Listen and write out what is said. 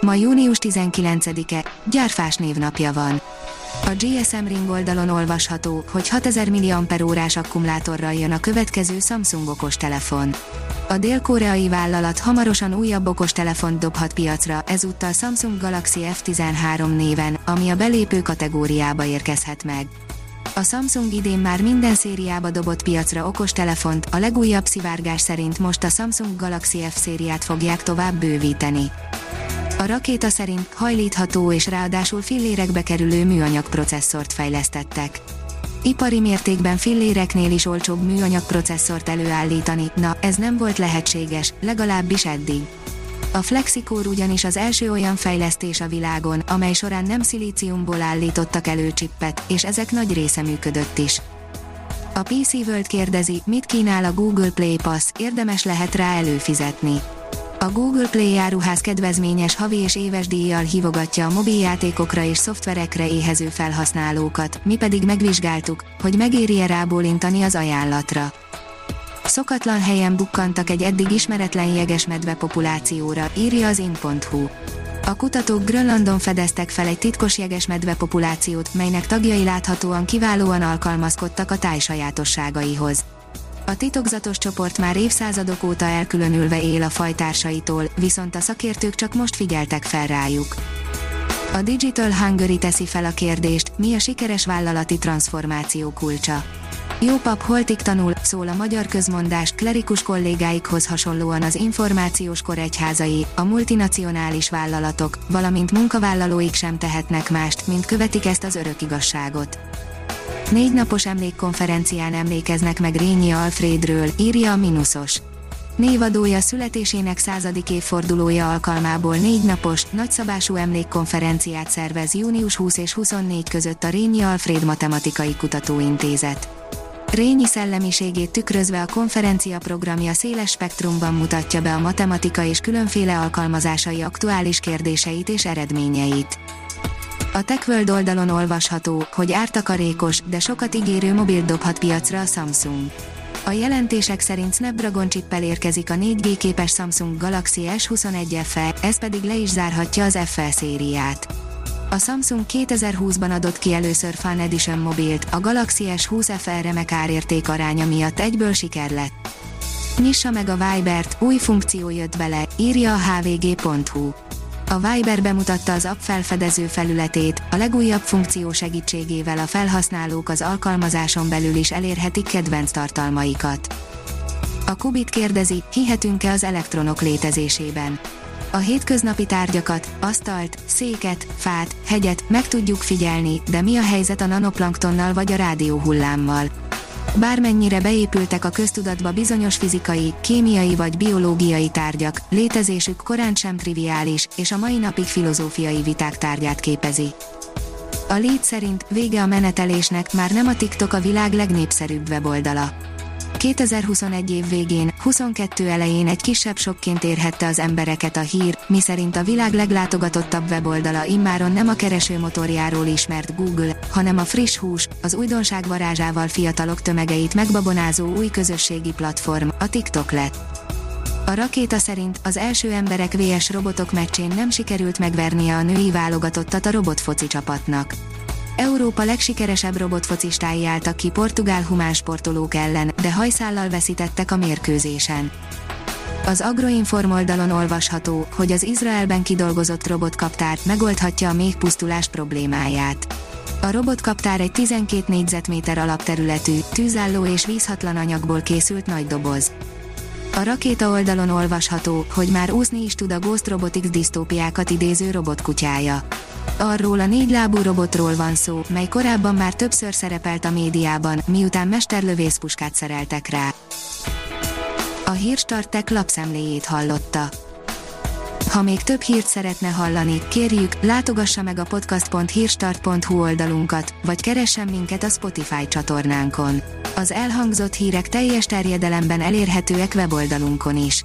Ma június 19-e, Gyárfás névnapja van. A GSM Ring oldalon olvasható, hogy 6000 mAh akkumulátorral jön a következő Samsung okostelefon. A dél-koreai vállalat hamarosan újabb okostelefont dobhat piacra, ezúttal Samsung Galaxy F13 néven, ami a belépő kategóriába érkezhet meg. A Samsung idén már minden szériába dobott piacra okostelefont, a legújabb szivárgás szerint most a Samsung Galaxy F szériát fogják tovább bővíteni. A rakéta szerint hajlítható és ráadásul fillérekbe kerülő műanyag processzort fejlesztettek. Ipari mértékben filléreknél is olcsóbb műanyag processzort előállítani, na ez nem volt lehetséges, legalábbis eddig. A Flexicore ugyanis az első olyan fejlesztés a világon, amely során nem szilíciumból állítottak elő csippet, és ezek nagy része működött is. A PC World kérdezi, mit kínál a Google Play Pass, érdemes lehet rá előfizetni. A Google Play áruház kedvezményes havi és éves díjjal hívogatja a mobiljátékokra és szoftverekre éhező felhasználókat, mi pedig megvizsgáltuk, hogy megéri-e rábólintani az ajánlatra. Szokatlan helyen bukkantak egy eddig ismeretlen jegesmedve populációra, írja az in.hu. A kutatók Grönlandon fedeztek fel egy titkos jegesmedve populációt, melynek tagjai láthatóan kiválóan alkalmazkodtak a táj sajátosságaihoz. A titokzatos csoport már évszázadok óta elkülönülve él a fajtársaitól, viszont a szakértők csak most figyeltek fel rájuk. A Digital Hungary teszi fel a kérdést, mi a sikeres vállalati transformáció kulcsa. Jó pap holtig tanul, szól a magyar közmondás, klerikus kollégáikhoz hasonlóan az információs kor egyházai, a multinacionális vállalatok, valamint munkavállalóik sem tehetnek mást, mint követik ezt az örök igazságot. Négy napos emlékkonferencián emlékeznek meg Rényi Alfredről, írja a Minusos. Névadója születésének századik évfordulója alkalmából négy napos, nagyszabású emlékkonferenciát szervez június 20 és 24 között a Rényi Alfred Matematikai Kutatóintézet. Rényi szellemiségét tükrözve a konferencia programja széles spektrumban mutatja be a matematika és különféle alkalmazásai aktuális kérdéseit és eredményeit. A TechWorld oldalon olvasható, hogy ártakarékos, de sokat ígérő mobil dobhat piacra a Samsung. A jelentések szerint Snapdragon csippel érkezik a 4G képes Samsung Galaxy S21 FE, ez pedig le is zárhatja az FE szériát. A Samsung 2020-ban adott ki először Fan Edition mobilt, a Galaxy S20 FE remek árérték aránya miatt egyből siker lett. Nyissa meg a Vibert, új funkció jött bele, írja a hvg.hu. A Viber bemutatta az app felfedező felületét, a legújabb funkció segítségével a felhasználók az alkalmazáson belül is elérhetik kedvenc tartalmaikat. A Kubit kérdezi, hihetünk-e az elektronok létezésében. A hétköznapi tárgyakat, asztalt, széket, fát, hegyet meg tudjuk figyelni, de mi a helyzet a nanoplangtonnal vagy a rádióhullámmal? Bármennyire beépültek a köztudatba bizonyos fizikai, kémiai vagy biológiai tárgyak, létezésük korán sem triviális, és a mai napig filozófiai viták tárgyát képezi. A Lead szerint vége a menetelésnek, már nem a TikTok a világ legnépszerűbb weboldala 2021 év végén, 22 elején egy kisebb sokként érhette az embereket a hír, miszerint a világ leglátogatottabb weboldala immáron nem a keresőmotorjáról ismert Google, hanem a friss hús, az újdonság varázsával fiatalok tömegeit megbabonázó új közösségi platform, a TikTok lett. A rakéta szerint az első emberek VS robotok meccsén nem sikerült megvernie a női válogatottat a robotfoci csapatnak. Európa legsikeresebb robotfocistái álltak ki portugál humánsportolók ellen, de hajszállal veszítettek a mérkőzésen. Az Agroinform oldalon olvasható, hogy az Izraelben kidolgozott robotkaptár megoldhatja a méhpusztulás problémáját. A robotkaptár egy 12 négyzetméter alapterületű, tűzálló és vízhatlan anyagból készült nagy doboz. A rakéta oldalon olvasható, hogy már úszni is tud a Ghost Robotics disztópiákat idéző robotkutyája. Arról a négylábú robotról van szó, mely korábban már többször szerepelt a médiában, miután mesterlövészpuskát szereltek rá. A hírstartek lapszemléjét hallotta. Ha még több hírt szeretne hallani, kérjük, látogassa meg a podcast.hírstart.hu oldalunkat, vagy keressen minket a Spotify csatornánkon. Az elhangzott hírek teljes terjedelemben elérhetőek weboldalunkon is.